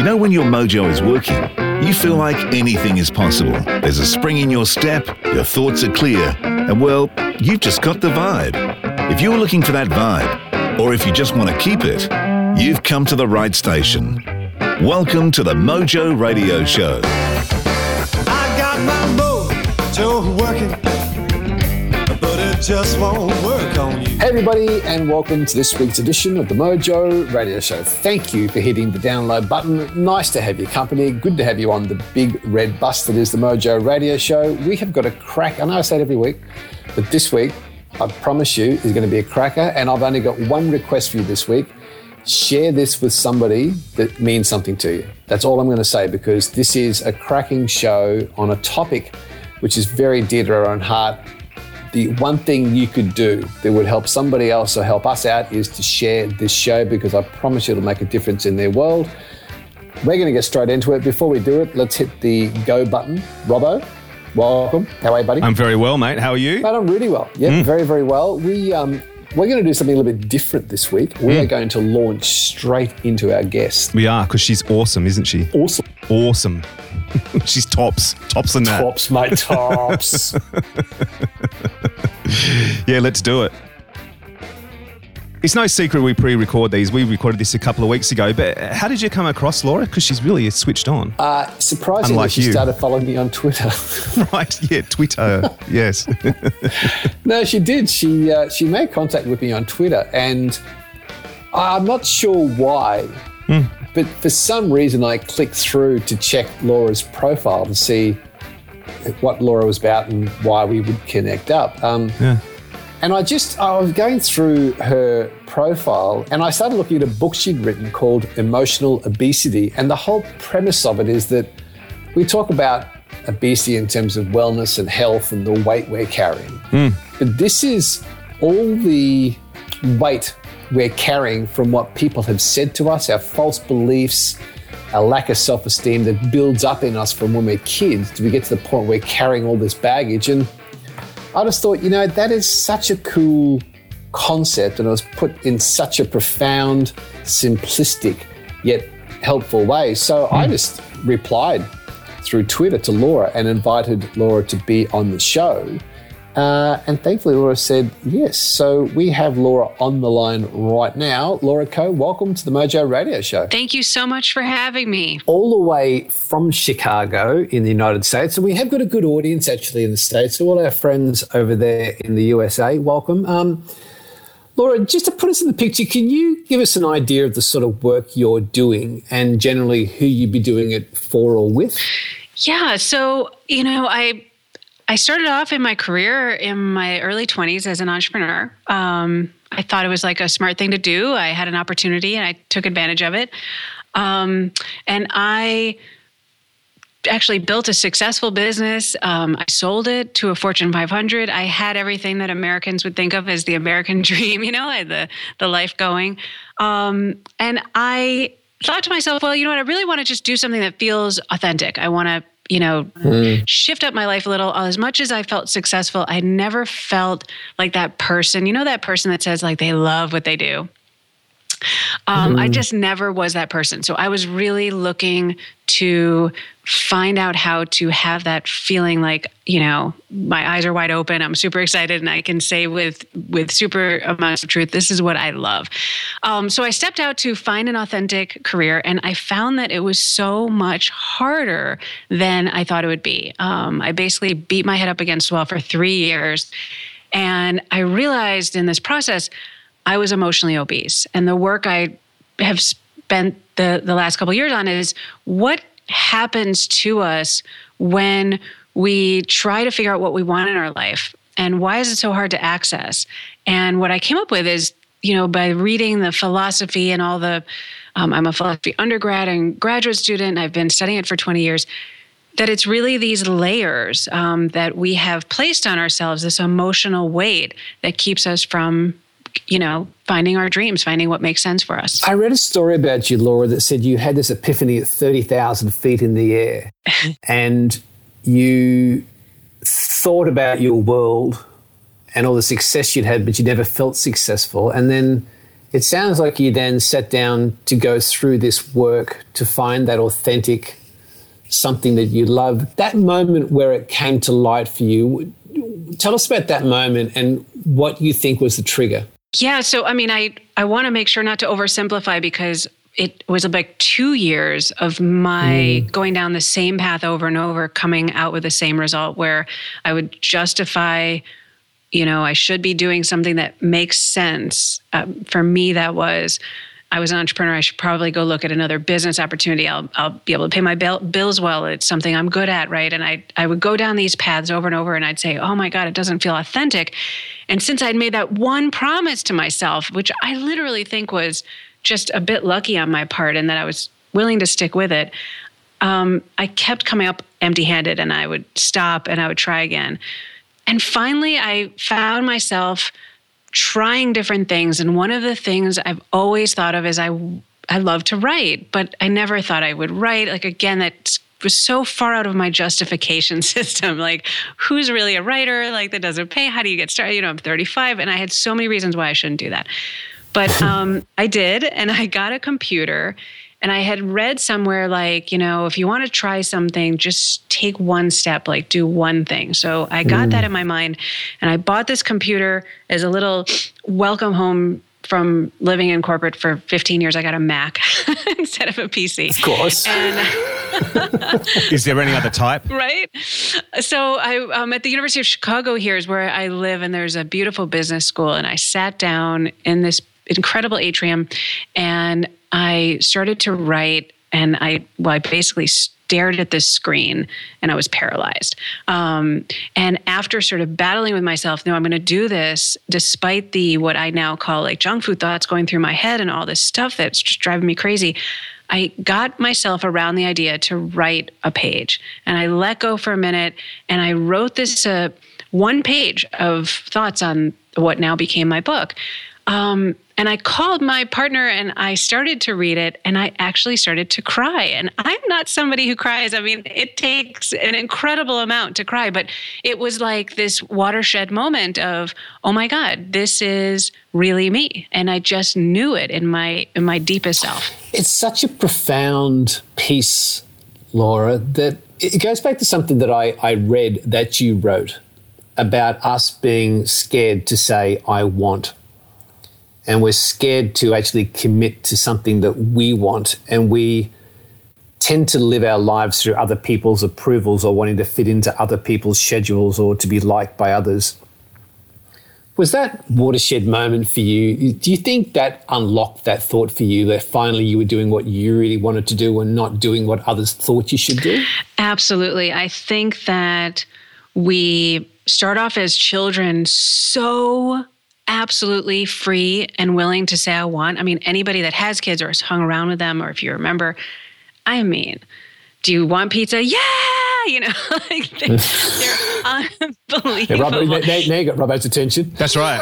You know, when your mojo is working, you feel like anything is possible. There's a spring in your step, your thoughts are clear, and well, you've just got the vibe. If you're looking for that vibe, or if you just want to keep it, you've come to the right station. Welcome to the Mojo Radio Show. Just won't work on you. Hey, everybody, and welcome to this week's edition of the Mojo Radio Show. Thank you for hitting the download button. Nice to have your company. Good to have you on the big red bus that is the Mojo Radio Show. We have got a crack. I know I say it every week, but this week, I promise you, is going to be a cracker. And I've only got one request for you this week. Share this with somebody that means something to you. That's all I'm going to say because this is a cracking show on a topic which is very dear to our own heart the one thing you could do that would help somebody else or help us out is to share this show because I promise you it'll make a difference in their world. We're going to get straight into it. Before we do it, let's hit the go button. Robbo, welcome. How are you, buddy? I'm very well, mate. How are you? Mate, I'm really well. Yeah, very, very well. We um, we're going to do something a little bit different this week. We are hmm. going to launch straight into our guest. We are, because she's awesome, isn't she? Awesome. Awesome. she's tops. Tops in that. Tops, mate, tops. Yeah, let's do it. It's no secret we pre record these. We recorded this a couple of weeks ago, but how did you come across Laura? Because she's really switched on. uh, surprisingly, Unlike she you. started following me on Twitter. right, yeah, Twitter. yes. No, she did. She uh, she made contact with me on Twitter, and I'm not sure why, but for some reason I clicked through to check Laura's profile to see what Laura was about and why we would connect up. Um, Yeah. And I just I was going through her profile, and I started looking at a book she'd written called Emotional Obesity, and the whole premise of it is that we talk about obesity in terms of wellness and health and the weight we're carrying. Hmm. But this is all the weight we're carrying from what people have said to us, our false beliefs, our lack of self esteem that builds up in us from when we're kids. Do we get to the point where we're carrying all this baggage? And I just thought, you know, that is such a cool concept and it was put in such a profound, simplistic, yet helpful way. So I hmm. just replied through Twitter to Laura and invited Laura to be on the show. Uh, and thankfully, Laura said yes. So we have Laura on the line right now. Laura Coe, welcome to the Mojo Radio Show. Thank you so much for having me. All the way from Chicago in the United States. And we have got a good audience actually in the States. So, all our friends over there in the USA, welcome. Um, Laura, just to put us in the picture, can you give us an idea of the sort of work you're doing and generally who you'd be doing it for or with? Yeah, so you know, I I started off in my career in my early 20s as an entrepreneur. Um, I thought it was like a smart thing to do. I had an opportunity and I took advantage of it. Um, and I actually built a successful business. Um, I sold it to a Fortune 500. I had everything that Americans would think of as the American dream. You know, I had the the life going, um, and I thought to myself, well, you know what? I really want to just do something that feels authentic. I want to. You know, mm. shift up my life a little. As much as I felt successful, I never felt like that person. You know, that person that says like they love what they do. Um, I just never was that person. So I was really looking to find out how to have that feeling like, you know, my eyes are wide open. I'm super excited and I can say with with super amounts of truth, this is what I love. Um, so I stepped out to find an authentic career and I found that it was so much harder than I thought it would be. Um, I basically beat my head up against the wall for three years. And I realized in this process, I was emotionally obese. And the work I have spent the, the last couple years on is what happens to us when we try to figure out what we want in our life and why is it so hard to access? And what I came up with is, you know, by reading the philosophy and all the, um, I'm a philosophy undergrad and graduate student, I've been studying it for 20 years that it's really these layers um, that we have placed on ourselves, this emotional weight that keeps us from, you know, finding our dreams, finding what makes sense for us. I read a story about you, Laura, that said you had this epiphany at 30,000 feet in the air and you thought about your world and all the success you'd had, but you never felt successful. And then it sounds like you then sat down to go through this work to find that authentic something that you love. That moment where it came to light for you, tell us about that moment and what you think was the trigger. Yeah, so I mean, I I want to make sure not to oversimplify because it was like two years of my mm. going down the same path over and over, coming out with the same result where I would justify you know, I should be doing something that makes sense. Um, for me, that was I was an entrepreneur. I should probably go look at another business opportunity. I'll, I'll be able to pay my bill, bills well. It's something I'm good at, right? And I, I would go down these paths over and over and I'd say, oh my God, it doesn't feel authentic. And since I'd made that one promise to myself, which I literally think was just a bit lucky on my part and that I was willing to stick with it, um, I kept coming up empty handed and I would stop and I would try again. And finally, I found myself trying different things. And one of the things I've always thought of is I, I love to write, but I never thought I would write. Like, again, that was so far out of my justification system. Like, who's really a writer? Like, that doesn't pay. How do you get started? You know, I'm 35, and I had so many reasons why I shouldn't do that. But um, I did, and I got a computer and I had read somewhere like, you know, if you want to try something, just take one step, like do one thing. So I got mm. that in my mind. And I bought this computer as a little welcome home from living in corporate for 15 years. I got a Mac instead of a PC. Of course. And is there any other type? Right. So I um, at the University of Chicago here is where I live, and there's a beautiful business school. And I sat down in this incredible atrium and I started to write and I well I basically stared at this screen and I was paralyzed. Um, and after sort of battling with myself, no, I'm going to do this despite the what I now call like junk food thoughts going through my head and all this stuff that's just driving me crazy. I got myself around the idea to write a page and I let go for a minute and I wrote this uh, one page of thoughts on what now became my book. Um, and I called my partner and I started to read it and I actually started to cry. And I'm not somebody who cries. I mean, it takes an incredible amount to cry, but it was like this watershed moment of, oh my God, this is really me. And I just knew it in my in my deepest self. It's such a profound piece, Laura, that it goes back to something that I, I read that you wrote about us being scared to say, I want and we're scared to actually commit to something that we want and we tend to live our lives through other people's approvals or wanting to fit into other people's schedules or to be liked by others. Was that watershed moment for you? Do you think that unlocked that thought for you that finally you were doing what you really wanted to do and not doing what others thought you should do? Absolutely. I think that we start off as children so absolutely free and willing to say I want. I mean, anybody that has kids or has hung around with them, or if you remember, I mean, do you want pizza? Yeah, you know, like they're, they're unbelievable. Yeah, now, now you got Robbo's attention. That's right.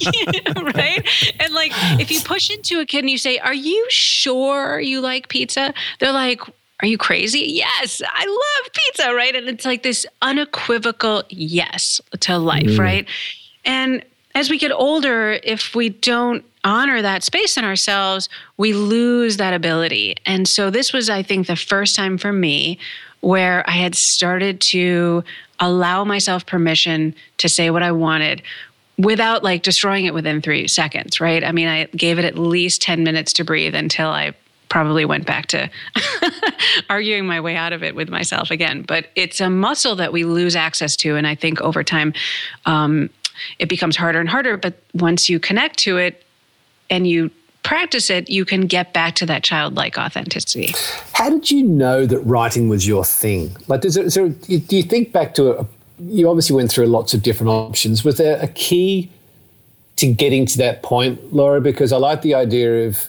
yeah, right? And like, if you push into a kid and you say, "Are you sure you like pizza?" They're like, are you crazy? Yes, I love pizza, right? And it's like this unequivocal yes to life, mm. right? And as we get older, if we don't honor that space in ourselves, we lose that ability. And so this was, I think, the first time for me where I had started to allow myself permission to say what I wanted without like destroying it within three seconds, right? I mean, I gave it at least 10 minutes to breathe until I probably went back to arguing my way out of it with myself again. But it's a muscle that we lose access to. And I think over time, um, it becomes harder and harder. But once you connect to it and you practice it, you can get back to that childlike authenticity. How did you know that writing was your thing? Like, does it, so do you think back to a, you obviously went through lots of different options. Was there a key to getting to that point, Laura? Because I like the idea of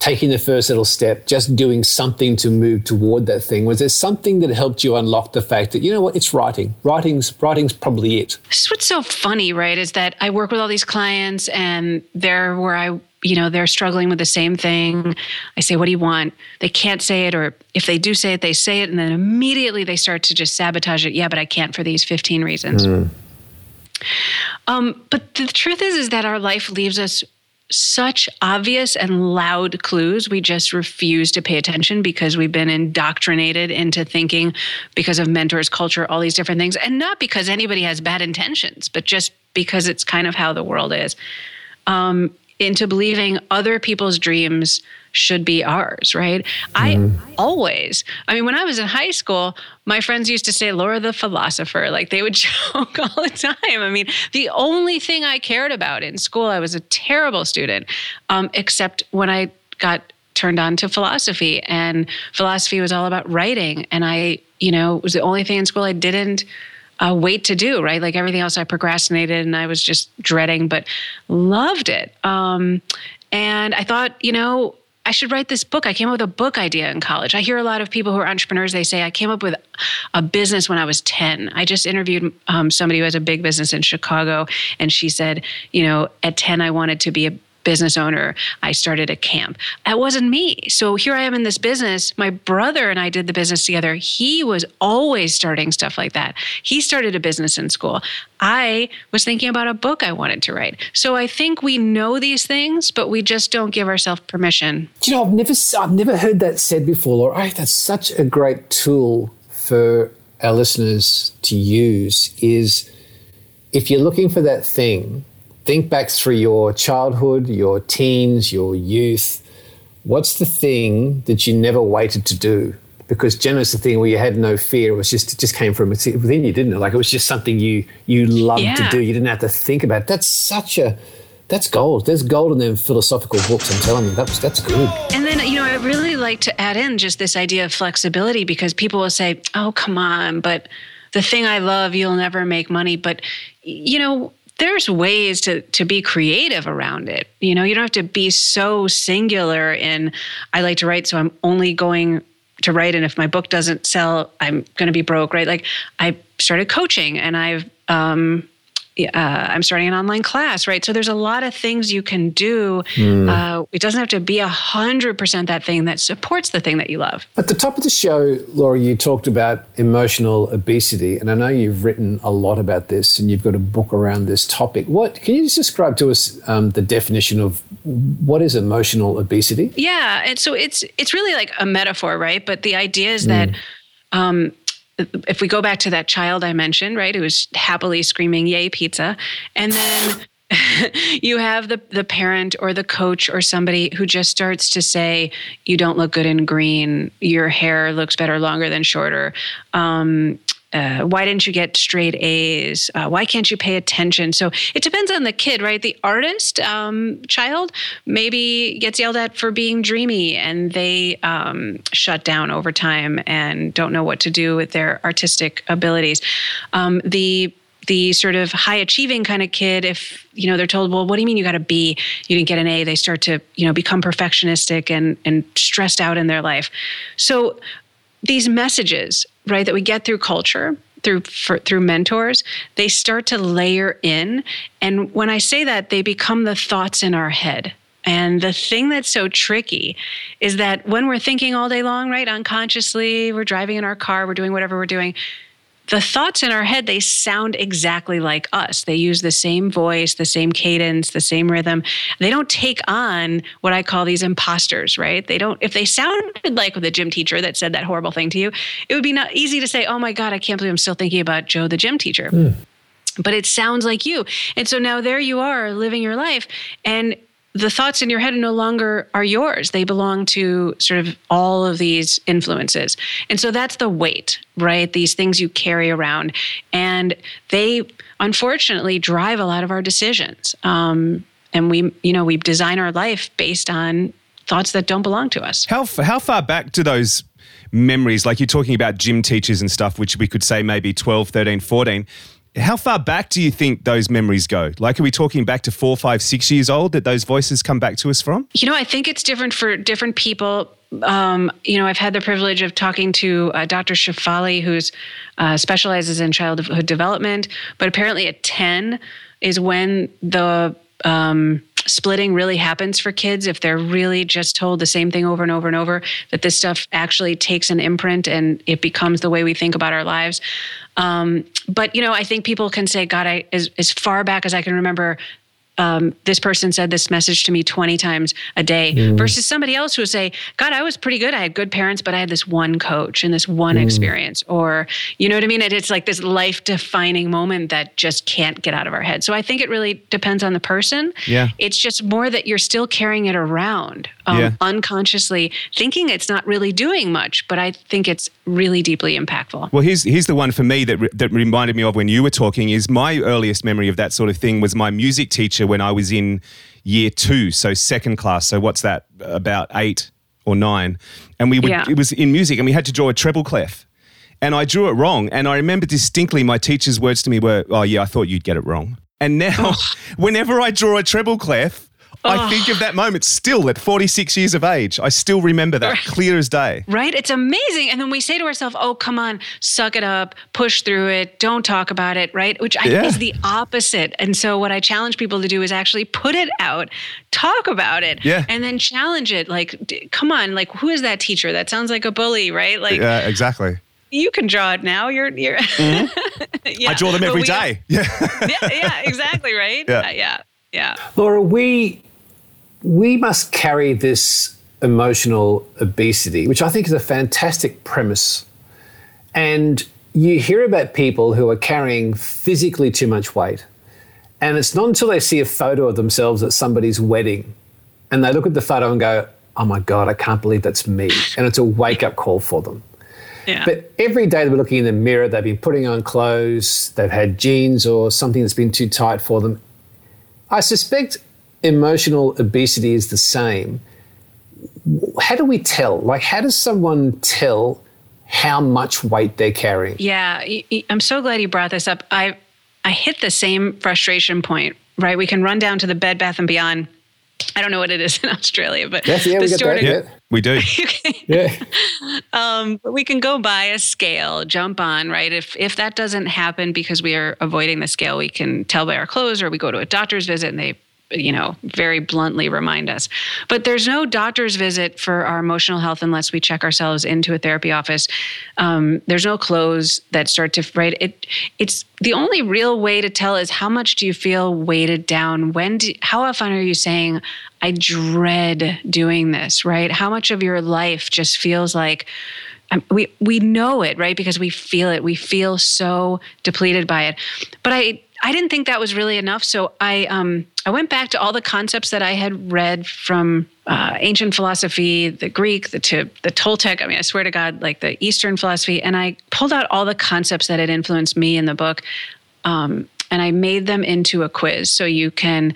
taking the first little step, just doing something to move toward that thing? Was there something that helped you unlock the fact that, you know what, it's writing. Writing's writing's probably it. This is what's so funny, right? Is that I work with all these clients and they're where I you know they're struggling with the same thing i say what do you want they can't say it or if they do say it they say it and then immediately they start to just sabotage it yeah but i can't for these 15 reasons mm. um, but the truth is is that our life leaves us such obvious and loud clues. We just refuse to pay attention because we've been indoctrinated into thinking because of mentors culture, all these different things. And not because anybody has bad intentions, but just because it's kind of how the world is. Um, into believing other people's dreams should be ours, right? Mm-hmm. I always, I mean, when I was in high school, my friends used to say Laura the philosopher. Like they would joke all the time. I mean, the only thing I cared about in school, I was a terrible student, um, except when I got turned on to philosophy. And philosophy was all about writing. And I, you know, it was the only thing in school I didn't uh, wait to do, right? Like everything else I procrastinated and I was just dreading, but loved it. Um, and I thought, you know, I should write this book. I came up with a book idea in college. I hear a lot of people who are entrepreneurs, they say, I came up with a business when I was 10. I just interviewed um, somebody who has a big business in Chicago, and she said, you know, at 10, I wanted to be a business owner. I started a camp. That wasn't me. So here I am in this business. My brother and I did the business together. He was always starting stuff like that. He started a business in school. I was thinking about a book I wanted to write. So I think we know these things, but we just don't give ourselves permission. Do you know, I've never, I've never heard that said before, Laura. That's such a great tool for our listeners to use is if you're looking for that thing think back through your childhood, your teens, your youth. What's the thing that you never waited to do? Because it's the thing where you had no fear. It was just it just came from within you, didn't it? Like it was just something you you loved yeah. to do. You didn't have to think about. It. That's such a that's gold. There's gold in them philosophical books. I'm telling you, that's that's good. And then you know, I really like to add in just this idea of flexibility because people will say, "Oh, come on," but the thing I love, you'll never make money. But you know, there's ways to to be creative around it. You know, you don't have to be so singular in I like to write, so I'm only going to write and if my book doesn't sell, I'm going to be broke, right? Like I started coaching and I've um uh, I'm starting an online class, right? So there's a lot of things you can do. Mm. Uh, it doesn't have to be a hundred percent that thing that supports the thing that you love. At the top of the show, Laura, you talked about emotional obesity, and I know you've written a lot about this, and you've got a book around this topic. What can you just describe to us um, the definition of what is emotional obesity? Yeah, and so it's it's really like a metaphor, right? But the idea is mm. that. Um, if we go back to that child I mentioned, right, who was happily screaming, Yay, pizza. And then you have the, the parent or the coach or somebody who just starts to say, You don't look good in green. Your hair looks better longer than shorter. Um, uh, why didn't you get straight A's? Uh, why can't you pay attention? So it depends on the kid, right? The artist um, child maybe gets yelled at for being dreamy and they um, shut down over time and don't know what to do with their artistic abilities. Um, the the sort of high achieving kind of kid if you know they're told well what do you mean you got a b you didn't get an a they start to you know become perfectionistic and and stressed out in their life so these messages, right, that we get through culture, through for, through mentors, they start to layer in. And when I say that, they become the thoughts in our head. And the thing that's so tricky is that when we're thinking all day long, right, unconsciously, we're driving in our car, we're doing whatever we're doing, the thoughts in our head they sound exactly like us. They use the same voice the same cadence the same rhythm. They don't take on what i call these imposters right? They don't if they sounded like the gym teacher that said that horrible thing to you it would be not easy to say oh my god i can't believe i'm still thinking about joe the gym teacher. Mm. but it sounds like you. And so now there you are living your life and the thoughts in your head no longer are yours. They belong to sort of all of these influences. And so that's the weight, right? These things you carry around. And they unfortunately drive a lot of our decisions. Um, and we, you know, we design our life based on thoughts that don't belong to us. How, how far back do those memories, like you're talking about gym teachers and stuff, which we could say maybe 12, 13, 14, how far back do you think those memories go? Like, are we talking back to four, five, six years old that those voices come back to us from? You know, I think it's different for different people. Um, you know, I've had the privilege of talking to uh, Dr. Shefali, who uh, specializes in childhood development, but apparently at 10 is when the um, splitting really happens for kids if they're really just told the same thing over and over and over that this stuff actually takes an imprint and it becomes the way we think about our lives. Um, but you know i think people can say god I, as, as far back as i can remember um, this person said this message to me 20 times a day Mm. versus somebody else who would say, God, I was pretty good. I had good parents, but I had this one coach and this one Mm. experience. Or, you know what I mean? It, it's like this life defining moment that just can't get out of our head. So I think it really depends on the person. Yeah. It's just more that you're still carrying it around um, Yeah. unconsciously, thinking it's not really doing much, but I think it's really deeply impactful. Well, here's here's the one for me that re- that reminded me of when you were talking. Is my earliest memory of that sort of thing was my music teacher when I was in year two, so second class. So what's that? About eight or nine, and we would Yeah. it was in music, and we had to draw a treble clef, and I drew it wrong, and I remember distinctly my teacher's words to me were, "Oh yeah, I thought you'd get it wrong." And now, whenever I draw a treble clef. I think of that moment still at 46 years of age. I still remember that clear as day. Right? It's amazing. And then we say to ourselves, oh, come on, suck it up, push through it, don't talk about it, right? Which I Yeah. is the opposite. And so what I challenge people to do is actually put it out, talk about it, Yeah. and then challenge it. Like, d- come on, like, who is that teacher? That sounds like a bully, right? Like, Yeah, exactly. you can draw it now. You're, you're, Mm-hmm. I draw them but every we- day. Yeah. Yeah, yeah, exactly, right? Yeah. Uh, yeah, yeah. Laura, we we must carry this emotional obesity, which I think is a fantastic premise. And you hear about people who are carrying physically too much weight. And it's not until they see a photo of themselves at somebody's wedding and they look at the photo and go, oh my God, I can't believe that's me. And it's a wake up call for them. Yeah. But every day they're looking in the mirror, they've been putting on clothes, they've had jeans or something that's been too tight for them. I suspect emotional obesity is the same. How do we tell? Like, how does someone tell how much weight they're carrying? Yeah, I'm so glad you brought this up. I I hit the same frustration point. Right, we can run down to the Bed Bath and Beyond. I don't know what it is in Australia, but Yes, yeah, the we get store that. to- Yeah. We do. Yeah. Um, but we can go buy a scale, jump on, right? If if that doesn't happen because we are avoiding the scale, we can tell by our clothes, or we go to a doctor's visit and they you know very bluntly remind us. But there's no doctor's visit for our emotional health unless we check ourselves into a therapy office. Um, there's no clothes that start to right? It it's the only real way to tell is how much do you feel weighted down? When do, how often are you saying i dread doing this right? How much of your life just feels like um, we we know it right? Because we feel it. We feel so depleted by it. But i i didn't think that was really enough so i um i went back to all the concepts that i had read from uh, ancient philosophy the greek the to the toltec i mean i swear to god like the eastern philosophy and i pulled out all the concepts that had influenced me in the book um, and i made them into a quiz so you can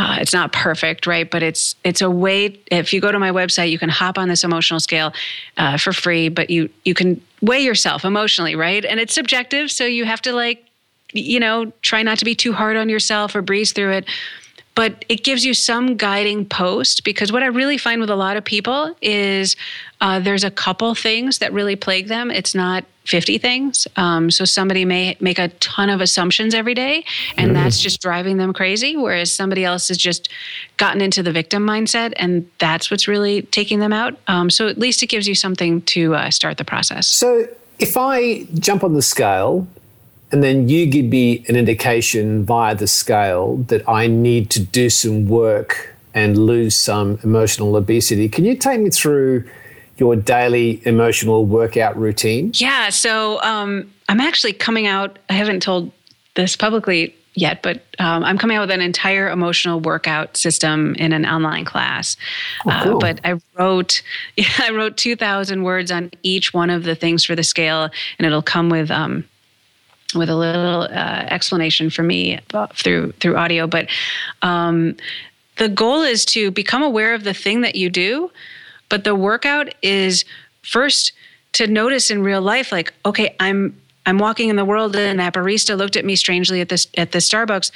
uh, it's not perfect, right? But it's it's a way. If you go to my website, you can hop on this emotional scale uh, for free. But you you can weigh yourself emotionally, right? And it's subjective, so you have to like, you know, try not to be too hard on yourself or breeze through it. But it gives you some guiding post because what I really find with a lot of people is uh, there's a couple things that really plague them. It's not 50 things. Um, so somebody may make a ton of assumptions every day, and that's just driving them crazy. Whereas somebody else has just gotten into the victim mindset, and that's what's really taking them out. Um, so at least it gives you something to uh, start the process. So if I jump on the scale and then you give me an indication via the scale that I need to do some work and lose some emotional obesity, can you take me through your daily emotional workout routine? Yeah. So um, I'm actually coming out. I haven't told this publicly yet, but um, I'm coming out with an entire emotional workout system in an online class. uh, cool. but I wrote, yeah, I wrote 2,000 words on each one of the things for the scale, and it'll come with. Um, with a little uh, explanation for me through through audio, but um, the goal is to become aware of the thing that you do, but the workout is first to notice in real life, like, okay, I'm I'm walking in the world and that barista looked at me strangely at this at the Starbucks.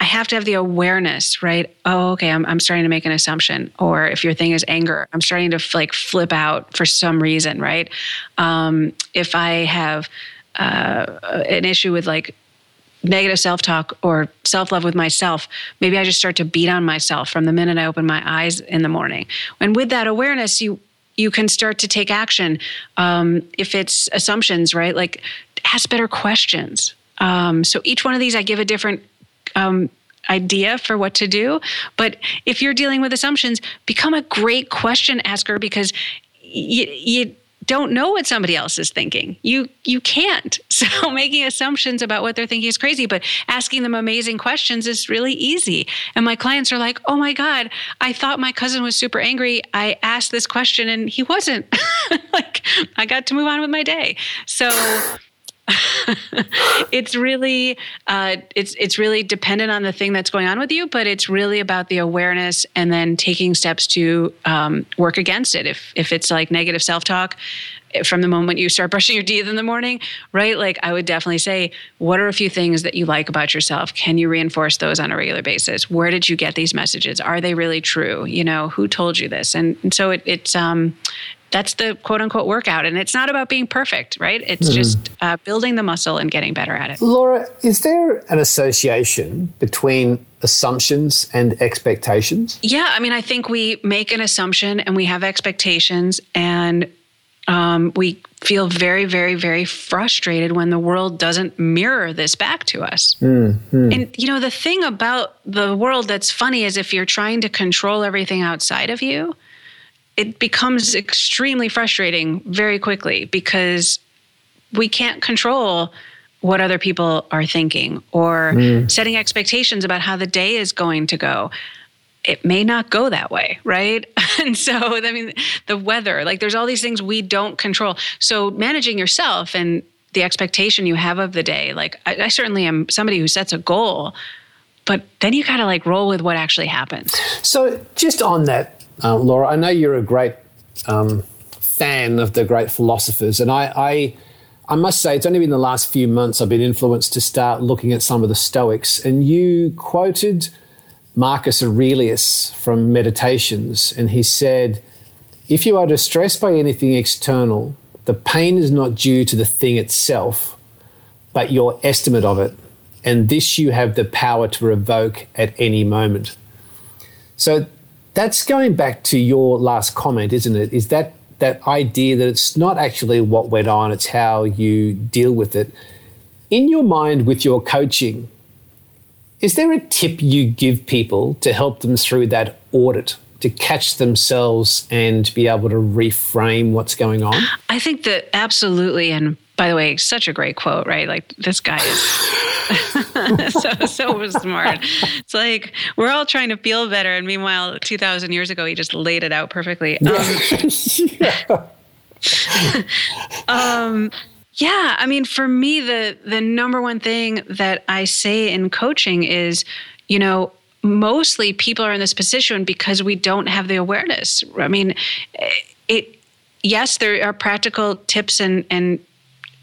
I have to have the awareness, right? Oh, okay, I'm, I'm starting to make an assumption. Or if your thing is anger, I'm starting to like flip out for some reason, right? Um, if I have uh, an issue with like negative self talk or self love with myself, maybe I just start to beat on myself from the minute I open my eyes in the morning. And with that awareness, you you can start to take action. Um, if it's assumptions, right? Like ask better questions. Um, so each one of these, I give a different um, idea for what to do. But if you're dealing with assumptions, become a great question asker because you, you don't know what somebody else is thinking. You you can't. So making assumptions about what they're thinking is crazy, but asking them amazing questions is really easy. And my clients are like, "Oh my god, I thought my cousin was super angry. I asked this question and he wasn't." like I got to move on with my day. So it's really uh, it's it's really dependent on the thing that's going on with you, but it's really about the awareness and then taking steps to um, work against it. If if it's like negative self talk, from the moment you start brushing your teeth in the morning, right? Like I would definitely say, what are a few things that you like about yourself? Can you reinforce those on a regular basis? Where did you get these messages? Are they really true? You know, who told you this? And, and so it, it's um, that's the quote unquote workout. And it's not about being perfect, right? It's mm. just uh, building the muscle and getting better at it. Laura, is there an association between assumptions and expectations? Yeah. I mean, I think we make an assumption and we have expectations and um, we feel very, very, very frustrated when the world doesn't mirror this back to us. Mm-hmm. And, you know, the thing about the world that's funny is if you're trying to control everything outside of you, it becomes extremely frustrating very quickly because we can't control what other people are thinking or mm. setting expectations about how the day is going to go. It may not go that way, right? and so, I mean, the weather, like there's all these things we don't control. So, managing yourself and the expectation you have of the day, like I, I certainly am somebody who sets a goal, but then you got to like roll with what actually happens. So, just on that, uh, Laura, I know you're a great um, fan of the great philosophers, and I, I, I must say it's only been the last few months I've been influenced to start looking at some of the Stoics, and you quoted Marcus Aurelius from Meditations, and he said, "If you are distressed by anything external, the pain is not due to the thing itself, but your estimate of it." And this you have the power to revoke at any moment. So that's going back to your last comment, isn't it? Is that that idea that it's not actually what went on, it's how you deal with it. In your mind with your coaching, is there a tip you give people to help them through that audit? To catch themselves and be able to reframe what's going on? I think that absolutely. And by the way, such a great quote, right? Like this guy is so so smart. It's like we're all trying to feel better, and meanwhile, two thousand years ago, he just laid it out perfectly. Um, yeah. um, yeah, I mean, for me, the the number one thing that I say in coaching is, you know, mostly people are in this position because we don't have the awareness. I mean, it. Yes, there are practical tips and and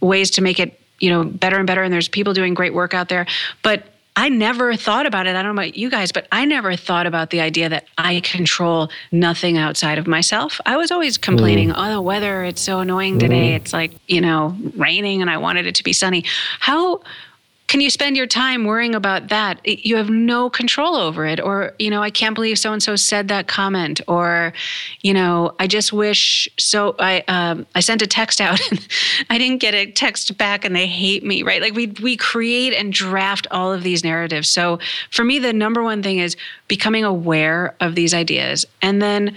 ways to make it you know better and better and there's people doing great work out there but I never thought about it. I don't know about you guys, but I never thought about the idea that I control nothing outside of myself. I was always complaining, mm. oh, the weather, it's so annoying today. Mm. It's like, you know, raining and I wanted it to be sunny. How can you spend your time worrying about that? You have no control over it. Or, you know, I can't believe so and so said that comment. Or, you know, I just wish so. I um, I sent a text out and I didn't get a text back, and they hate me. Right? Like we we create and draft all of these narratives. So for me, the number one thing is becoming aware of these ideas, and then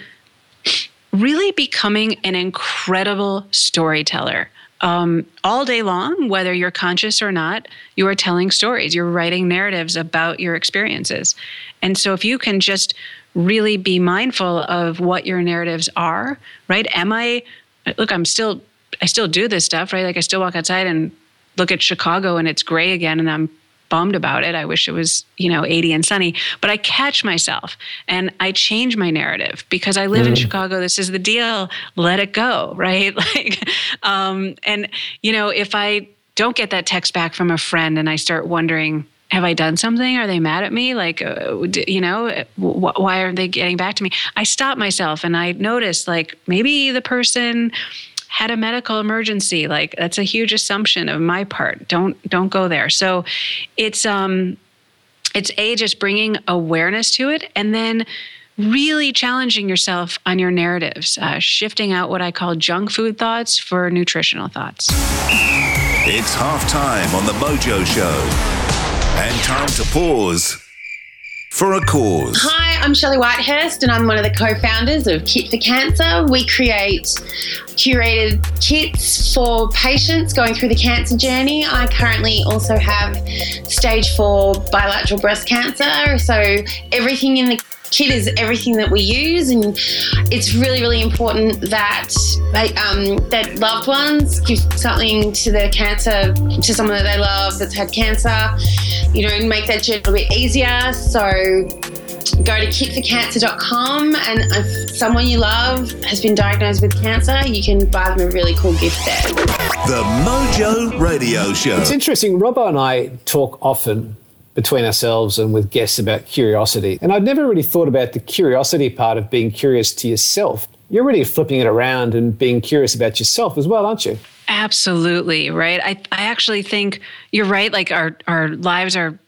really becoming an incredible storyteller um, all day long, whether you're conscious or not, you are telling stories. You're writing narratives about your experiences. And so if you can just really be mindful of what your narratives are, right? Am I, look, I'm still, I still do this stuff, right? Like I still walk outside and look at Chicago and it's gray again and I'm bummed about it. I wish it was, you know, 80 and sunny. But I catch myself and I change my narrative because I live mm. in Chicago. This is the deal. Let it go, right? Like, um, and you know, if I don't get that text back from a friend and I start wondering, have I done something? Are they mad at me? Like, uh, you know, wh- why aren't they getting back to me? I stop myself and I notice, like, maybe the person had a medical emergency like that's a huge assumption of my part. Don't don't go there. So it's um it's a just bringing awareness to it and then really challenging yourself on your narratives uh, shifting out what i call junk food thoughts for nutritional thoughts. It's half time on the mojo show. And time to pause for a cause. Hi, I'm Shelley Whitehurst, and I'm one of the co founders of Kit for Cancer. We create curated kits for patients going through the cancer journey. I currently also have stage four bilateral breast cancer, so everything in the kit is everything that we use, and it's really, really important that um, that loved ones give something to their cancer to someone that they love that's had cancer. You know, make that journey a little bit easier. So go to kitforcancer.com and if someone you love has been diagnosed with cancer, you can buy them a really cool gift there. The Mojo Radio Show. It's interesting. Robbo and I talk often between ourselves and with guests about curiosity. And I'd never really thought about the curiosity part of being curious to yourself. You're really flipping it around and being curious about yourself as well, aren't you? Absolutely, right? I, I actually think you're right. Like our, our lives are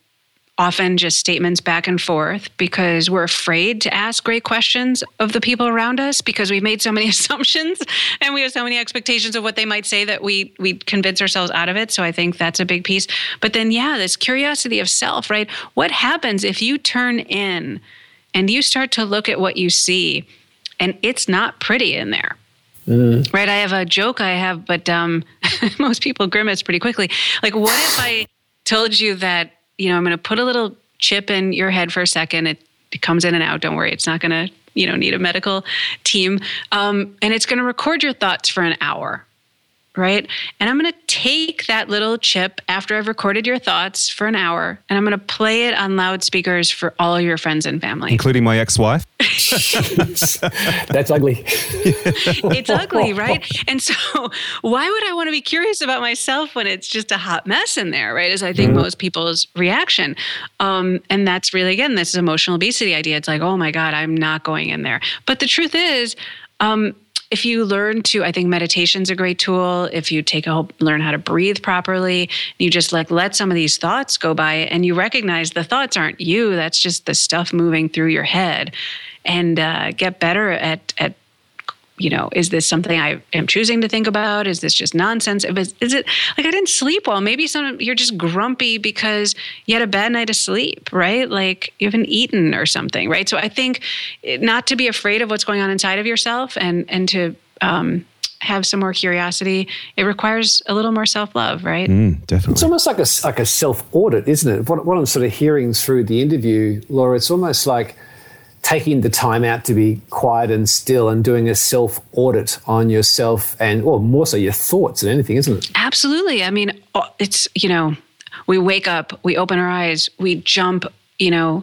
often just statements back and forth because we're afraid to ask great questions of the people around us because we've made so many assumptions and we have so many expectations of what they might say that we we convince ourselves out of it so i think that's a big piece but then yeah this curiosity of self right what happens if you turn in and you start to look at what you see and it's not pretty in there Mm. Right. I have a joke I have, but um, most people grimace pretty quickly. Like, what if I told you that you know, I'm going to put a little chip in your head for a second. It, it comes in and out. Don't worry. It's not going to, you know, need a medical team. Um, and it's going to record your thoughts for an hour right? And I'm going to take that little chip after I've recorded your thoughts for an hour and I'm going to play it on loudspeakers for all your friends and family, including my ex wife. That's ugly. it's ugly, right? And so, why would I want to be curious about myself when it's just a hot mess in there, right? Is I think mm. most people's reaction. Um, and that's really, again, this emotional obesity idea. It's like, oh my God, I'm not going in there. But the truth is, um, if you learn to i think meditation's a great tool. If you take a whole, learn how to breathe properly you just like let some of these thoughts go by and you recognize the thoughts aren't you. That's just the stuff moving through your head. And uh, get better at at you know, is this something I am choosing to think about? Is this just nonsense? Is, is it like I didn't sleep well? Maybe some you're just grumpy because you had a bad night of sleep, right? Like you haven't eaten or something, right? So I think not to be afraid of what's going on inside of yourself and and to um, have some more curiosity. It requires a little more self love, right? Mm, definitely. It's almost like a like a self audit, isn't it? What, what I'm sort of hearing through the interview, Laura, it's almost like taking the time out to be quiet and still and doing a self audit on yourself and, or more so, your thoughts and anything, isn't it? Absolutely. I mean, uh, it's, you know, we wake up, we open our eyes, we jump, you know,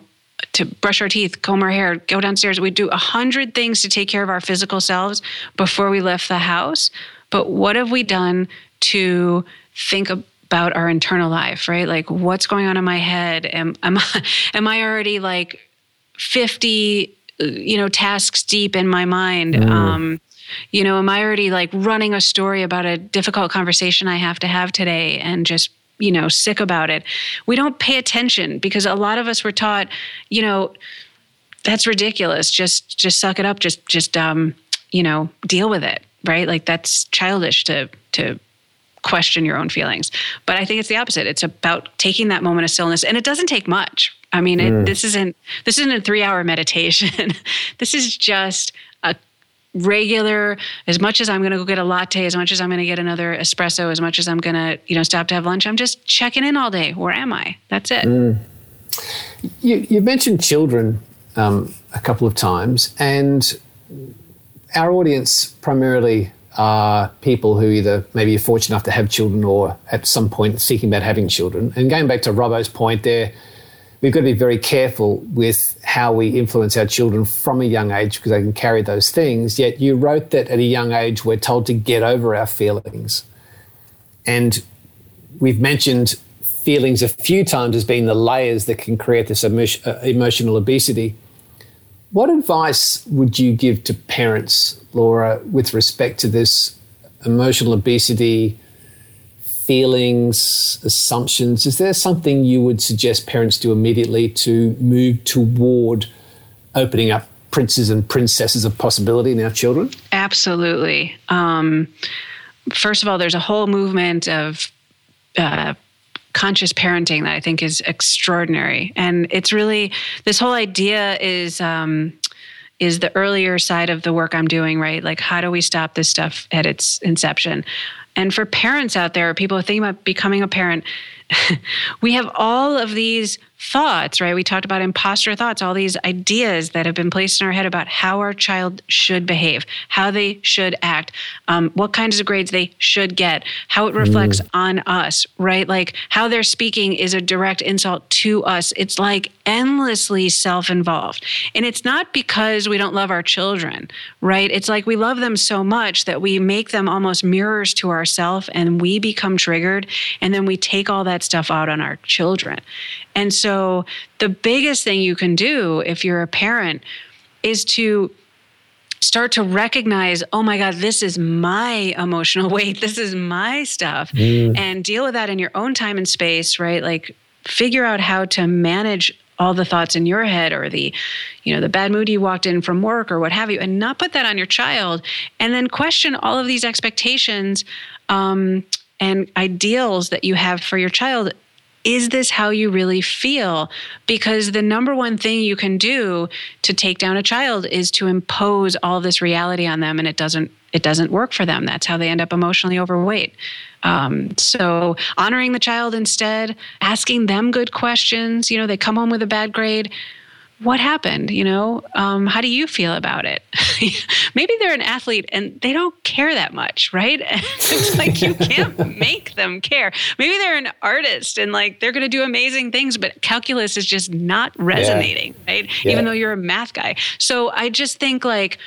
to brush our teeth, comb our hair, go downstairs. We do a hundred things to take care of our physical selves before we left the house. But what have we done to think about our internal life, right? Like what's going on in my head? Am, am, I, am I already like 50 you know tasks deep in my mind. Mm. um, you know am i already like running a story about a difficult conversation i have to have today and just you know sick about it? We don't pay attention because a lot of us were taught you know that's ridiculous. Just just suck it up. Just just um you know deal with it right? Like that's childish to to question your own feelings. But i think it's the opposite. It's about taking that moment of stillness. And it doesn't take much I mean, it, mm. this isn't this isn't a three hour meditation. this is just a regular. As much as I'm going to go get a latte, as much as I'm going to get another espresso, as much as I'm going to you know stop to have lunch, I'm just checking in all day. Where am I? That's it. Mm. You you mentioned children um, a couple of times, and our audience primarily are people who either maybe are fortunate enough to have children or at some point thinking about having children. And going back to Robbo's point there we've got to be very careful with how we influence our children from a young age because they can carry those things. Yet you wrote that at a young age we're told to get over our feelings. And we've mentioned feelings a few times as being the layers that can create this uh, emotional obesity. What advice would you give to parents, Laura, with respect to this emotional obesity? Feelings, assumptions. Is there something you would suggest parents do immediately to move toward opening up princes and princesses of possibility in our children? Absolutely. Um, first of all, there's a whole movement of uh, conscious parenting that I think is extraordinary. And it's really this whole idea is um, is the earlier side of the work I'm doing, right? Like how do we stop this stuff at its inception? And for parents out there, people thinking about becoming a parent, we have all of these thoughts, right? We talked about imposter thoughts, all these ideas that have been placed in our head about how our child should behave, how they should act, um, what kinds of grades they should get, how it reflects mm. on us, right? Like how they're speaking is a direct insult to us. It's like endlessly self involved. And it's not because we don't love our children, right? It's like we love them so much that we make them almost mirrors to ourselves and we become triggered. And then we take all that stuff out on our children. And so the biggest thing you can do if you're a parent is to start to recognize, oh my God, this is my emotional weight. This is my stuff. Mm. And deal with that in your own time and space, right? Like figure out how to manage all the thoughts in your head or the you know the bad mood you walked in from work or what have you and not put that on your child and then question all of these expectations um, and ideals that you have for your child is this how you really feel? Because the number one thing you can do to take down a child is to impose all this reality on them, and it doesn't it doesn't work for them. That's how they end up emotionally overweight. Um, so honoring the child instead, asking them good questions. You know, they come home with a bad grade what happened you know? Um, how do you feel about it? Maybe they're an athlete and they don't care that much right? It's like you can't make them care. Maybe they're an artist and like they're going to do amazing things but calculus is just not resonating yeah. right yeah. even though you're a math guy. So i just think like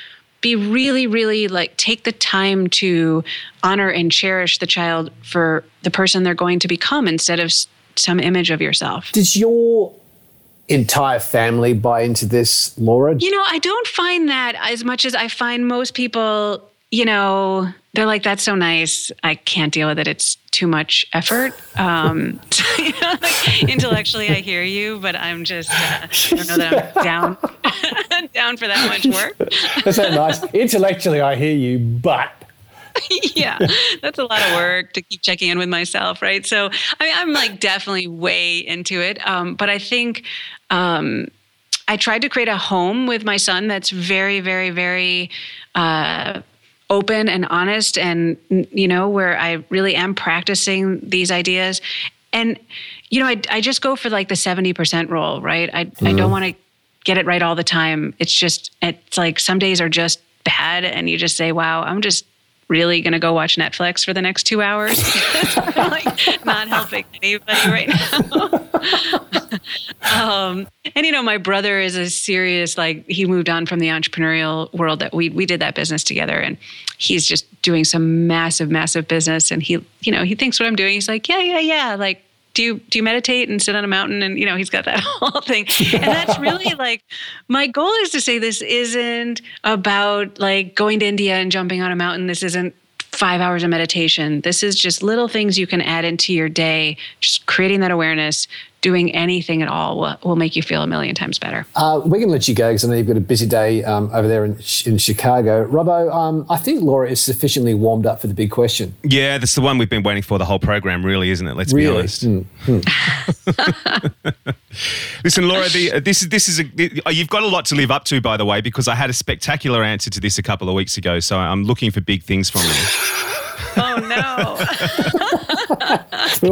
be really really like take the time to honor and cherish the child for the person they're going to become instead of some image of yourself. Does your entire family buy into this, Laura? You know, I don't find that as much as I find most people, you know, they're like, that's so nice. I can't deal with it. It's too much effort. Um, you know, intellectually, I hear you, but I'm just, uh, I don't know that I'm down, down for that much work. that's so nice. Intellectually, I hear you, but yeah, that's a lot of work to keep checking in with myself, right? So, I mean, I'm like definitely way into it. Um, but I think um, I tried to create a home with my son that's very, very, very uh, open and honest, and you know, where I really am practicing these ideas. And you know, I, I just go for like the seventy percent rule, right? I mm-hmm. I don't mm-hmm. want to get it right all the time. It's just it's like some days are just bad, and you just say, "Wow, I'm just really going to go watch Netflix for the next two hours. like not helping anybody right now. um, and you know, my brother is a serious like he moved on from the entrepreneurial world that we we did that business together, and he's just doing some massive, massive business. And he, you know, he thinks what I'm doing. He's like, yeah, yeah, yeah, like do you do you meditate and sit on a mountain? And you know he's got that whole thing. And that's really like my goal is to say this isn't about like going to india and jumping on a mountain. This isn't five hours of meditation. This is just little things you can add into your day just creating that awareness doing anything at all will, will make you feel a million times better. Uh, we're going to let you go because I know you've got a busy day um, over there in, in Chicago. Robbo, um, I think Laura is sufficiently warmed up for the big question. Yeah, that's the one we've been waiting for the whole program, really, isn't it? Let's really? be honest. Mm-hmm. Listen, Laura, the, uh, this is this is a, uh, you've got a lot to live up to, by the way, because I had a spectacular answer to this a couple of weeks ago. So I'm looking for big things from you. Oh no.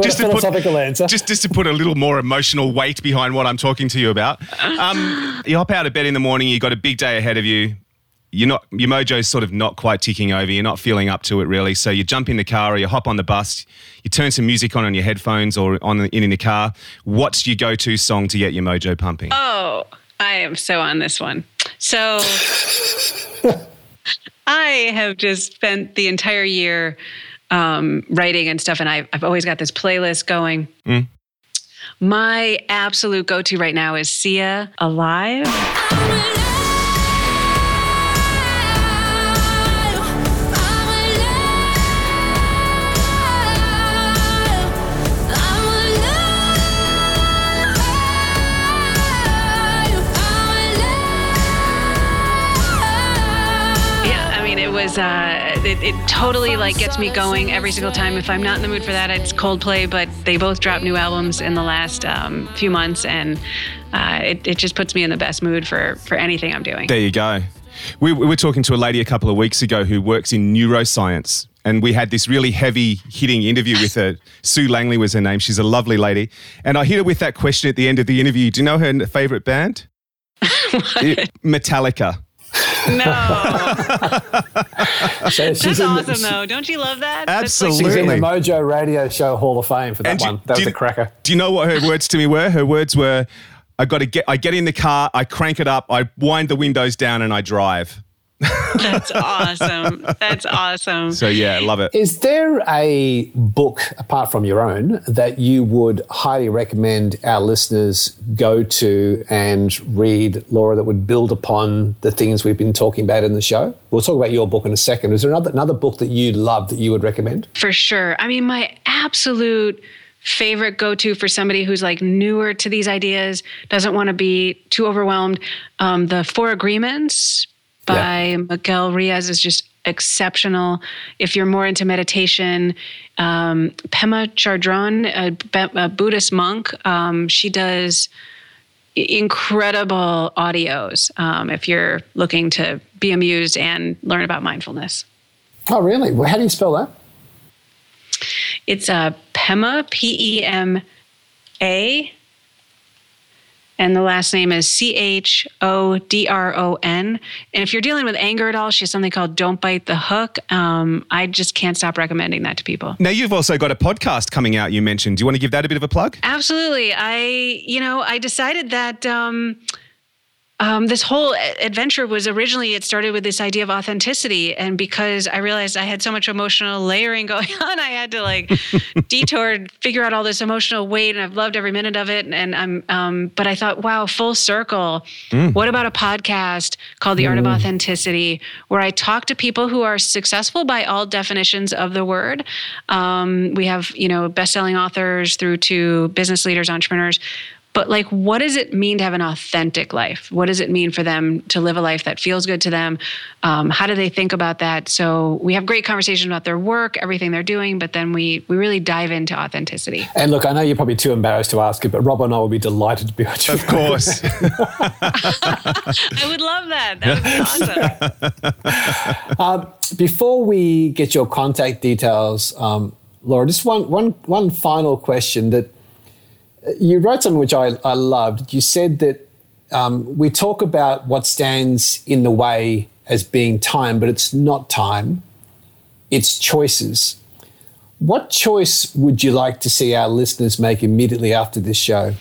just a philosophical put, answer. Just, just to put a little more emotional weight behind what I'm talking to you about. Um, you hop out of bed in the morning, you've got a big day ahead of you. You're not your mojo's sort of not quite ticking over. You're not feeling up to it really. So you jump in the car or you hop on the bus. You turn some music on on your headphones or on the, in in the car. What's your go-to song to get your mojo pumping? Oh, I am so on this one. So I have just spent the entire year um, writing and stuff, and I've, I've always got this playlist going. Mm. My absolute go to right now is Sia Alive. was uh, it, it totally like gets me going every single time. If I'm not in the mood for that, it's Coldplay. But they both dropped new albums in the last um, few months, and uh, it, it just puts me in the best mood for for anything I'm doing. There you go. We, we were talking to a lady a couple of weeks ago who works in neuroscience. And we had this really heavy hitting interview with her. Sue Langley was her name. She's a lovely lady. And I hit her with that question at the end of the interview Do you know her favorite band? It- Metallica. No, So she's that's in- awesome though. Don't you love that? That's like- Absolutely. She's in the Mojo Radio Show Hall of Fame for that And do- one. That was do- a cracker. Do you know what her words to me were? Her words were, "I got to get. I get in the car. I crank it up. I wind the windows down, and I drive." That's awesome. That's awesome. So yeah, love it. Is there a book, apart from your own, that you would highly recommend our listeners go to and read, Laura, that would build upon the things we've been talking about in the show? We'll talk about your book in a second. Is there another, another book that you love that you would recommend? For sure. I mean, my absolute favorite go to for somebody who's like newer to these ideas, doesn't want to be too overwhelmed. Um, the Four Agreements by Miguel Ruiz is just exceptional. If you're more into meditation, um, Pema Chodron, a, a Buddhist monk, um, she does incredible audios um, if you're looking to be amused and learn about mindfulness. Oh, really? Well, how do you spell that? It's uh, Pema, P E M A, and the last name is C H O D R O N. And if you're dealing with anger at all, she has something called Don't Bite the Hook. Um, I just can't stop recommending that to people. Now you've also got a podcast coming out. You mentioned. Do you want to give that a bit of a plug? Absolutely. I, you know, I decided that um, um, this whole adventure was originally, it started with this idea of authenticity. And because I realized I had so much emotional layering going on, I had to like detour, figure out all this emotional weight. And I've loved every minute of it. And, and I'm, um, but I thought, wow, full circle. What about a podcast called The Art of Authenticity, where I talk to people who are successful by all definitions of the word? Um, we have, you know, best-selling authors through to business leaders, entrepreneurs. But like, what does it mean to have an authentic life? What does it mean for them to live a life that feels good to them? Um, how do they think about that? So we have great conversations about their work, everything they're doing, but then we we really dive into authenticity. And look, I know you're probably too embarrassed to ask it, but Rob and I will be delighted to be on your Of course. I would love that. That would be awesome. Before we get your contact details, um, Laura, just one, one, one final question that you wrote something which I, I loved. You said that um, we talk about what stands in the way as being time, but it's not time, it's choices. What choice would you like to see our listeners make immediately after this show?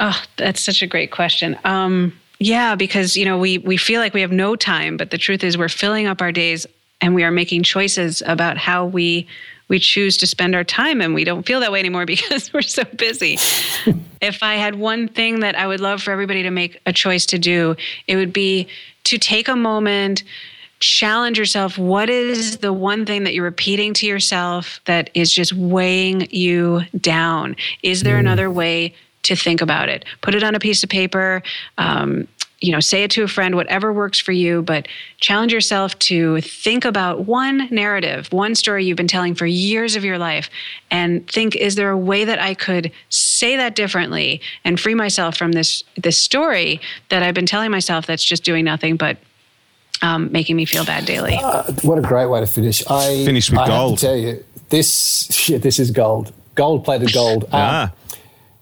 Oh, that's such a great question. Um, yeah, because you know we we feel like we have no time, but the truth is we're filling up our days and we are making choices about how we we choose to spend our time, and we don't feel that way anymore because we're so busy. if I had one thing that I would love for everybody to make a choice to do, it would be to take a moment challenge yourself what is the one thing that you're repeating to yourself that is just weighing you down? Is there another way to think about it? Put it on a piece of paper um, you know say it to a friend whatever works for you but challenge yourself to think about one narrative one story you've been telling for years of your life and think is there a way that i could say that differently and free myself from this this story that i've been telling myself that's just doing nothing but um, making me feel bad daily. What a great way to finish. I Finish with I gold. Have to tell you, this yeah, this is gold, gold plated gold. Um, ah,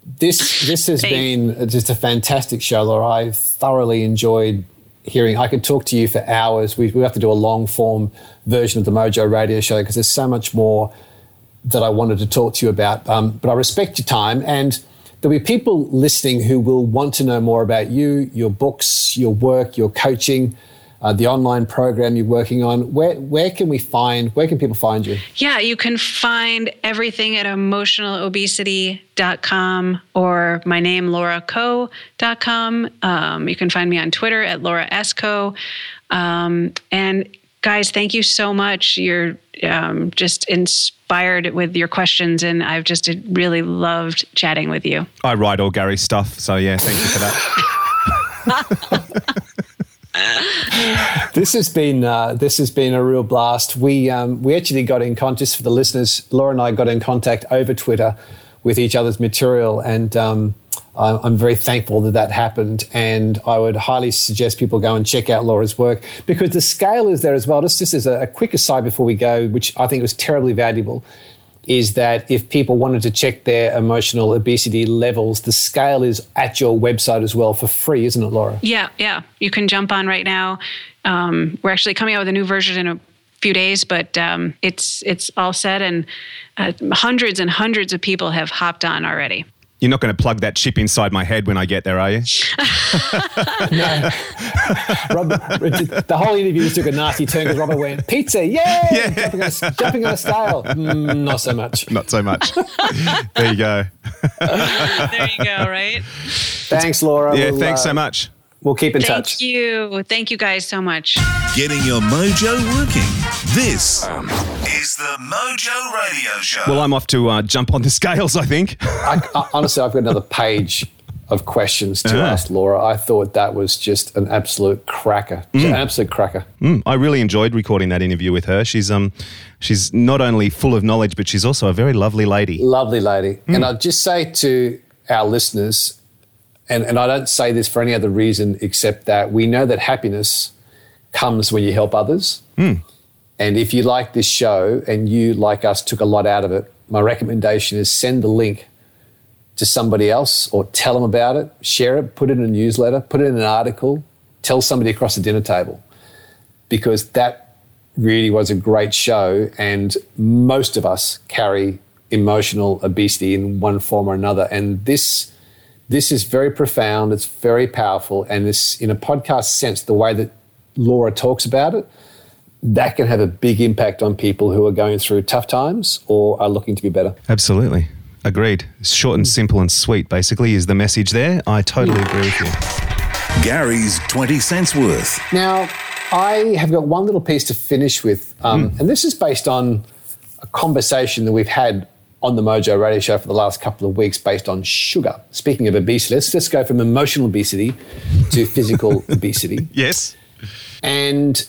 this this has Thanks. been just a fantastic show, Laura. I've thoroughly enjoyed hearing. I could talk to you for hours. We, we have to do a long form version of the Mojo Radio Show because there's so much more that I wanted to talk to you about. Um, but I respect your time, and there'll be people listening who will want to know more about you, your books, your work, your coaching. Uh, the online program you're working on. Where where can we find? Where can people find you? Yeah, you can find everything at emotionalobesity.com or my name, lauracoe.com. Um, you can find me on Twitter at Laura Esco. Um, and guys, thank you so much. You're um, just inspired with your questions, and I've just really loved chatting with you. I write all Gary stuff. So yeah, thank you for that. this has been uh, this has been a real blast. We um, we actually got in contact for the listeners. Laura and I got in contact over Twitter with each other's material, and um, I'm very thankful that that happened. And I would highly suggest people go and check out Laura's work because the scale is there as well. Just, just as a, a quick aside before we go, which I think was terribly valuable is that if people wanted to check their emotional obesity levels, the scale is at your website as well for free, isn't it, Laura? Yeah, yeah. You can jump on right now. Um, we're actually coming out with a new version in a few days, but um, it's it's all set, and uh, hundreds and hundreds of people have hopped on already. You're not going to plug that chip inside my head when I get there, are you? no. Robert, the whole interview just took a nasty turn because Robert went, pizza, yay! Yeah! Jumping, on a, jumping on a scale. Mm, not so much. Not so much. there you go. there you go, right? Thanks, Laura. Yeah, we'll, thanks uh, so much. We'll keep in Thank touch. Thank you. Thank you guys so much. Getting your mojo working. This is the Mojo Radio Show. Well, I'm off to uh, jump on the scales, I think. I, I, honestly, I've got another page of questions to ask Laura. I thought that was just an absolute cracker. Mm. An absolute cracker. Mm. I really enjoyed recording that interview with her. She's um she's not only full of knowledge, but she's also a very lovely lady. Lovely lady. Mm. And I'd just say to our listeners, and, and I don't say this for any other reason except that we know that happiness comes when you help others. Mm. And if you like this show and you, like us, took a lot out of it, my recommendation is send the link to somebody else or tell them about it, share it, put it in a newsletter, put it in an article, tell somebody across the dinner table. Because that really was a great show. And most of us carry emotional obesity in one form or another. And this this is very profound, it's very powerful, and this, in a podcast sense, the way that Laura talks about it, that can have a big impact on people who are going through tough times or are looking to be better. Absolutely. Agreed. Short and simple and sweet, basically, is the message there. I totally agree with you. Gary's 20 cents worth. Now, I have got one little piece to finish with, um, mm. and this is based on a conversation that we've had on the Mojo Radio Show for the last couple of weeks based on sugar. Speaking of obesity, let's just go from emotional obesity to physical obesity. Yes. And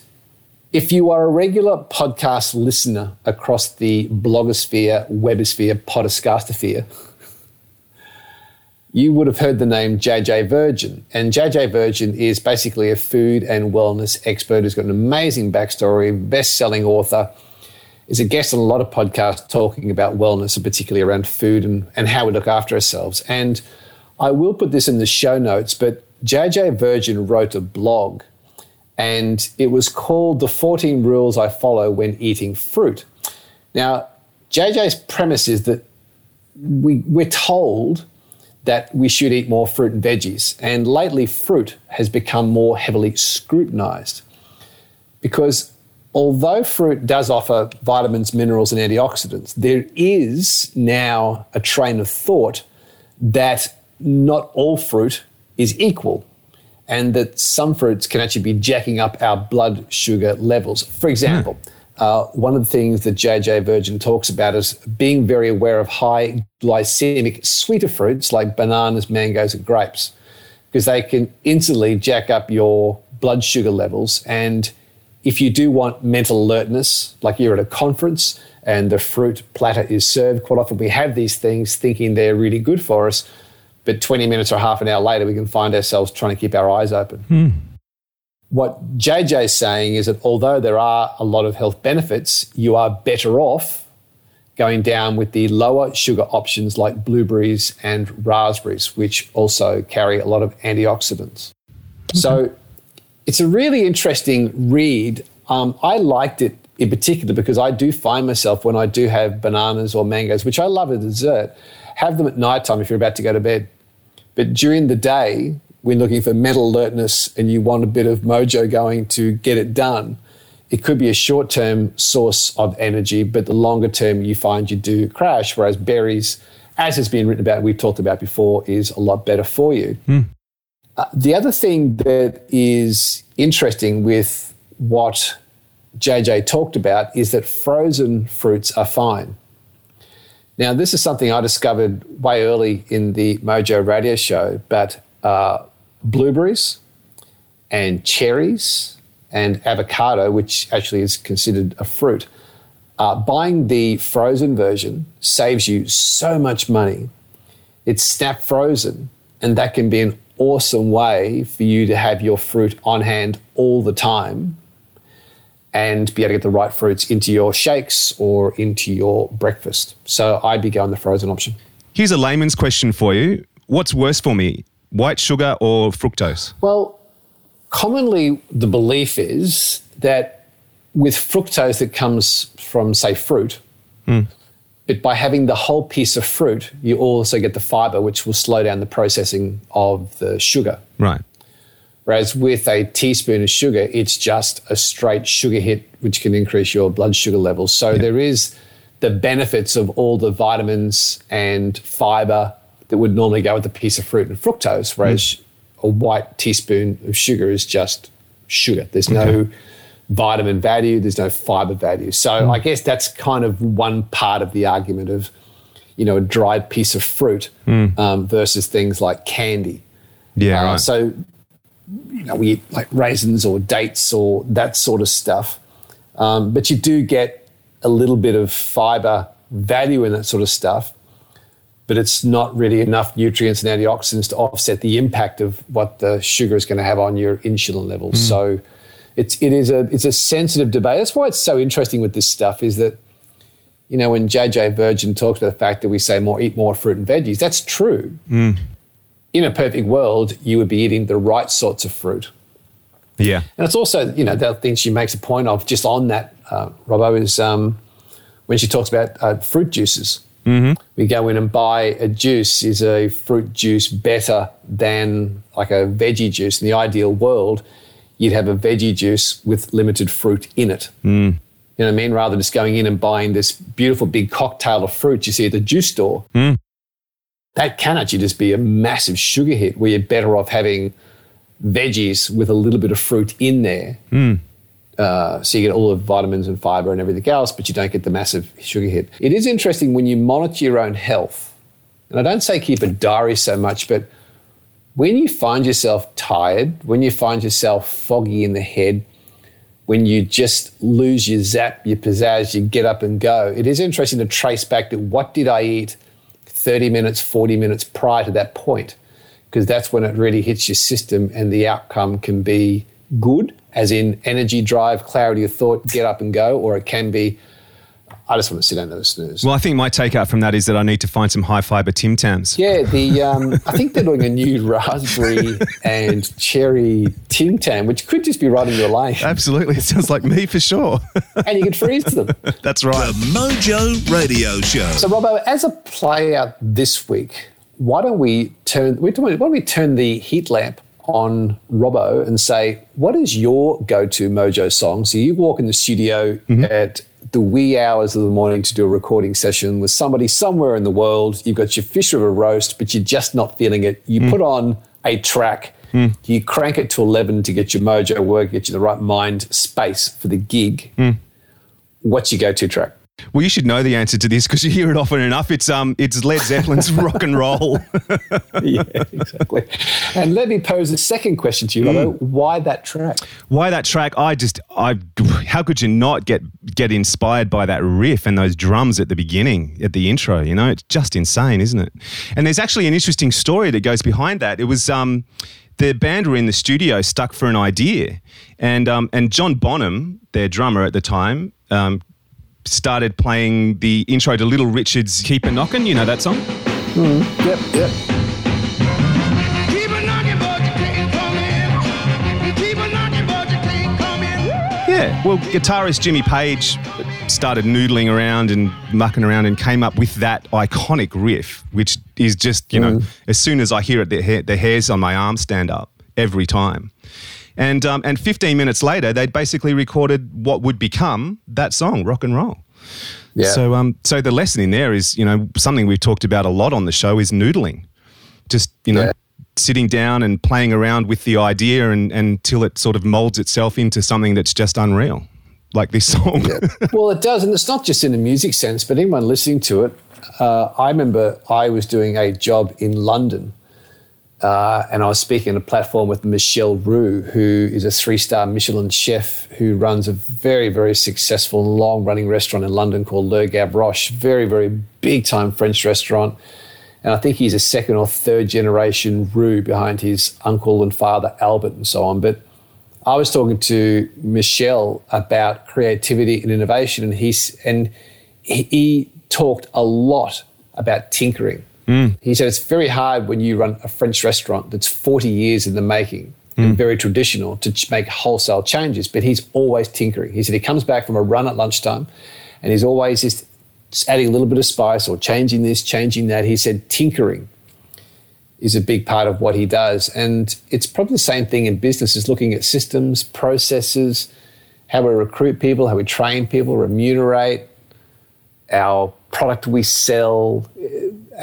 if you are a regular podcast listener across the blogosphere, webosphere, podcastosphere, you would have heard the name JJ Virgin. And JJ Virgin is basically a food and wellness expert who's got an amazing backstory, best selling author is a guest on a lot of podcasts talking about wellness and particularly around food and, and how we look after ourselves. And I will put this in the show notes, but JJ Virgin wrote a blog and it was called The 14 Rules I Follow When Eating Fruit. Now, JJ's premise is that we, we're told that we should eat more fruit and veggies, and lately fruit has become more heavily scrutinized because although fruit does offer vitamins, minerals, and antioxidants, there is now a train of thought that not all fruit is equal and that some fruits can actually be jacking up our blood sugar levels. For example, mm. uh, one of the things that JJ Virgin talks about is being very aware of high glycemic sweeter fruits like bananas, mangoes, and grapes, because they can instantly jack up your blood sugar levels and if you do want mental alertness, like you're at a conference and the fruit platter is served, quite often we have these things thinking they're really good for us, but 20 minutes or half an hour later, we can find ourselves trying to keep our eyes open. Hmm. What JJ is saying is that although there are a lot of health benefits, you are better off going down with the lower sugar options like blueberries and raspberries, which also carry a lot of antioxidants. So it's a really interesting read. Um, I liked it in particular because I do find myself when I do have bananas or mangoes, which I love as dessert, have them at night time if you're about to go to bed. But during the day, when looking for mental alertness and you want a bit of mojo going to get it done, it could be a short term source of energy, but the longer term you find you do crash. Whereas berries, as has been written about, we've talked about before, is a lot better for you. Mm. Uh, the other thing that is interesting with what JJ talked about is that frozen fruits are fine. Now, this is something I discovered way early in the Mojo radio show, but uh, blueberries and cherries and avocado, which actually is considered a fruit. Uh, buying the frozen version saves you so much money. It's snap frozen, and that can be an awesome way for you to have your fruit on hand all the time and be able to get the right fruits into your shakes or into your breakfast. So I'd be going the frozen option. Here's a layman's question for you. What's worse for me, white sugar or fructose? Well, commonly the belief is that with fructose that comes from, say, fruit, hmm. But by having the whole piece of fruit, you also get the fiber, which will slow down the processing of the sugar. Right. Whereas with a teaspoon of sugar, it's just a straight sugar hit, which can increase your blood sugar levels. So there is the benefits of all the vitamins and fiber that would normally go with a piece of fruit and fructose, whereas mm. a white teaspoon of sugar is just sugar. There's no vitamin value, there's no fiber value. So I guess that's kind of one part of the argument of, you know, a dried piece of fruit um, versus things like candy. Yeah, Uh, right. So, you know, we eat like raisins or dates or that sort of stuff. Um, but you do get a little bit of fiber value in that sort of stuff. But it's not really enough nutrients and antioxidants to offset the impact of what the sugar is going to have on your insulin levels. So, it's it is a it's a sensitive debate. That's why it's so interesting with this stuff. Is that you know when JJ Virgin talks about the fact that we say more eat more fruit and veggies, that's true in a perfect world, you would be eating the right sorts of fruit. yeah. And it's also, you know, the thing she makes a point of just on that, uh, Robbo, is um, when she talks about uh, fruit juices. Mm-hmm. We go in and buy a juice. Is a fruit juice better than like a veggie juice? In the ideal world, you'd have a veggie juice with limited fruit in it. Hmm. You know what I mean? Rather than just going in and buying this beautiful big cocktail of fruit you see at the juice store. Hmm. That can actually just be a massive sugar hit where you're better off having veggies with a little bit of fruit in there. Hmm. Uh, so you get all the vitamins and fiber and everything else, but you don't get the massive sugar hit. It is interesting when you monitor your own health, and I don't say keep a diary so much, but when you find yourself tired, when you find yourself foggy in the head, when you just lose your zap, your pizzazz, you get up and go, it is interesting to trace back to what did I eat 30 minutes, 40 minutes prior to that point, because that's when it really hits your system and the outcome can be good, as in energy, drive, clarity of thought, get up and go, or it can be, I just want to sit down and have a snooze. Well, I think my takeout from that is that I need to find some high fiber Tim Tams. Yeah, the um, I think they're doing a new raspberry and cherry Tim Tam, which could just be right in your lane, Absolutely. It sounds like me for sure. and you can freeze them. That's right. The Mojo Radio Show. So, Robbo, as a play out this week, why don't we turn why don't we turn the heat lamp on Robbo and say, what is your go-to Mojo song? So you walk in the studio at the wee hours of the morning to do a recording session with somebody somewhere in the world. You've got your fish river roast, but you're just not feeling it. You hmm. put on a track. Hmm. You crank it to 11 to get your mojo work, get you the right mind space for the gig. Hmm. What's your go-to track? Well, you should know the answer to this because you hear it often enough. It's um, it's Led Zeppelin's rock and roll. yeah, exactly. And let me pose a second question to you, Robbo. Why that track? Why that track? I just, I, how could you not get get inspired by that riff and those drums at the beginning, at the intro? You know, it's just insane, isn't it? And there's actually an interesting story that goes behind that. It was um, the band were in the studio, stuck for an idea, and um, and John Bonham, their drummer at the time. Um, started playing the intro to Little Richard's Keep a Knockin', you know that song? Hmm. Yep, yep. Keep a knocking, but you can't come in. You keep a knocking, but you can't come in. Yeah, well, guitarist Jimmy Page started noodling around and mucking around and came up with that iconic riff, which is just, you know, hmm. as soon as I hear it, the, hair, the hairs on my arm stand up every time. And, um, and 15 minutes later, they'd basically recorded what would become that song, Rock and Roll. Yeah. So, um, so the lesson in there is, you know, something we've talked about a lot on the show is noodling. Just, you know, Yeah. sitting down and playing around with the idea and, until it sort of molds itself into something that's just unreal, like this song. well, it does, and it's not just in the music sense, but anyone listening to it. Uh, I remember I was doing a job in London uh, and I was speaking on a platform with Michel Roux, who is a three-star Michelin chef who runs a very, very successful, long-running restaurant in London called Le Gavroche. Very, very big-time French restaurant. And I think he's a second or third generation Roux behind his uncle and father Albert and so on. But I was talking to Michel about creativity and innovation, and he's and he talked a lot about tinkering. He said it's very hard when you run a French restaurant that's 40 years in the making and mm. very traditional to make wholesale changes, but he's always tinkering. He said he comes back from a run at lunchtime and he's always just adding a little bit of spice or changing this, changing that. He said tinkering is a big part of what he does. And it's probably the same thing in business is looking at systems, processes, how we recruit people, how we train people, remunerate, our product we sell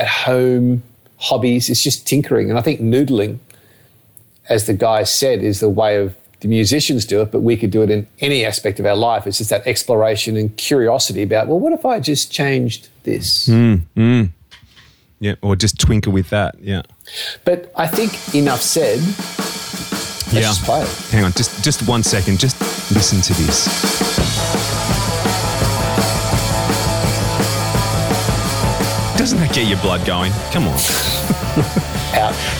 at home, hobbies. It's just tinkering. And I think noodling, as the guy said, is the way of the musicians do it, but we could do it in any aspect of our life. It's just that exploration and curiosity about, well, what if I just changed this? Mm, mm. Yeah, or just twinkle with that. Yeah. But I think enough said. Let's yeah. just play it. Hang on, just just one second. Just listen to this. Doesn't that get your blood going? Come on. Out.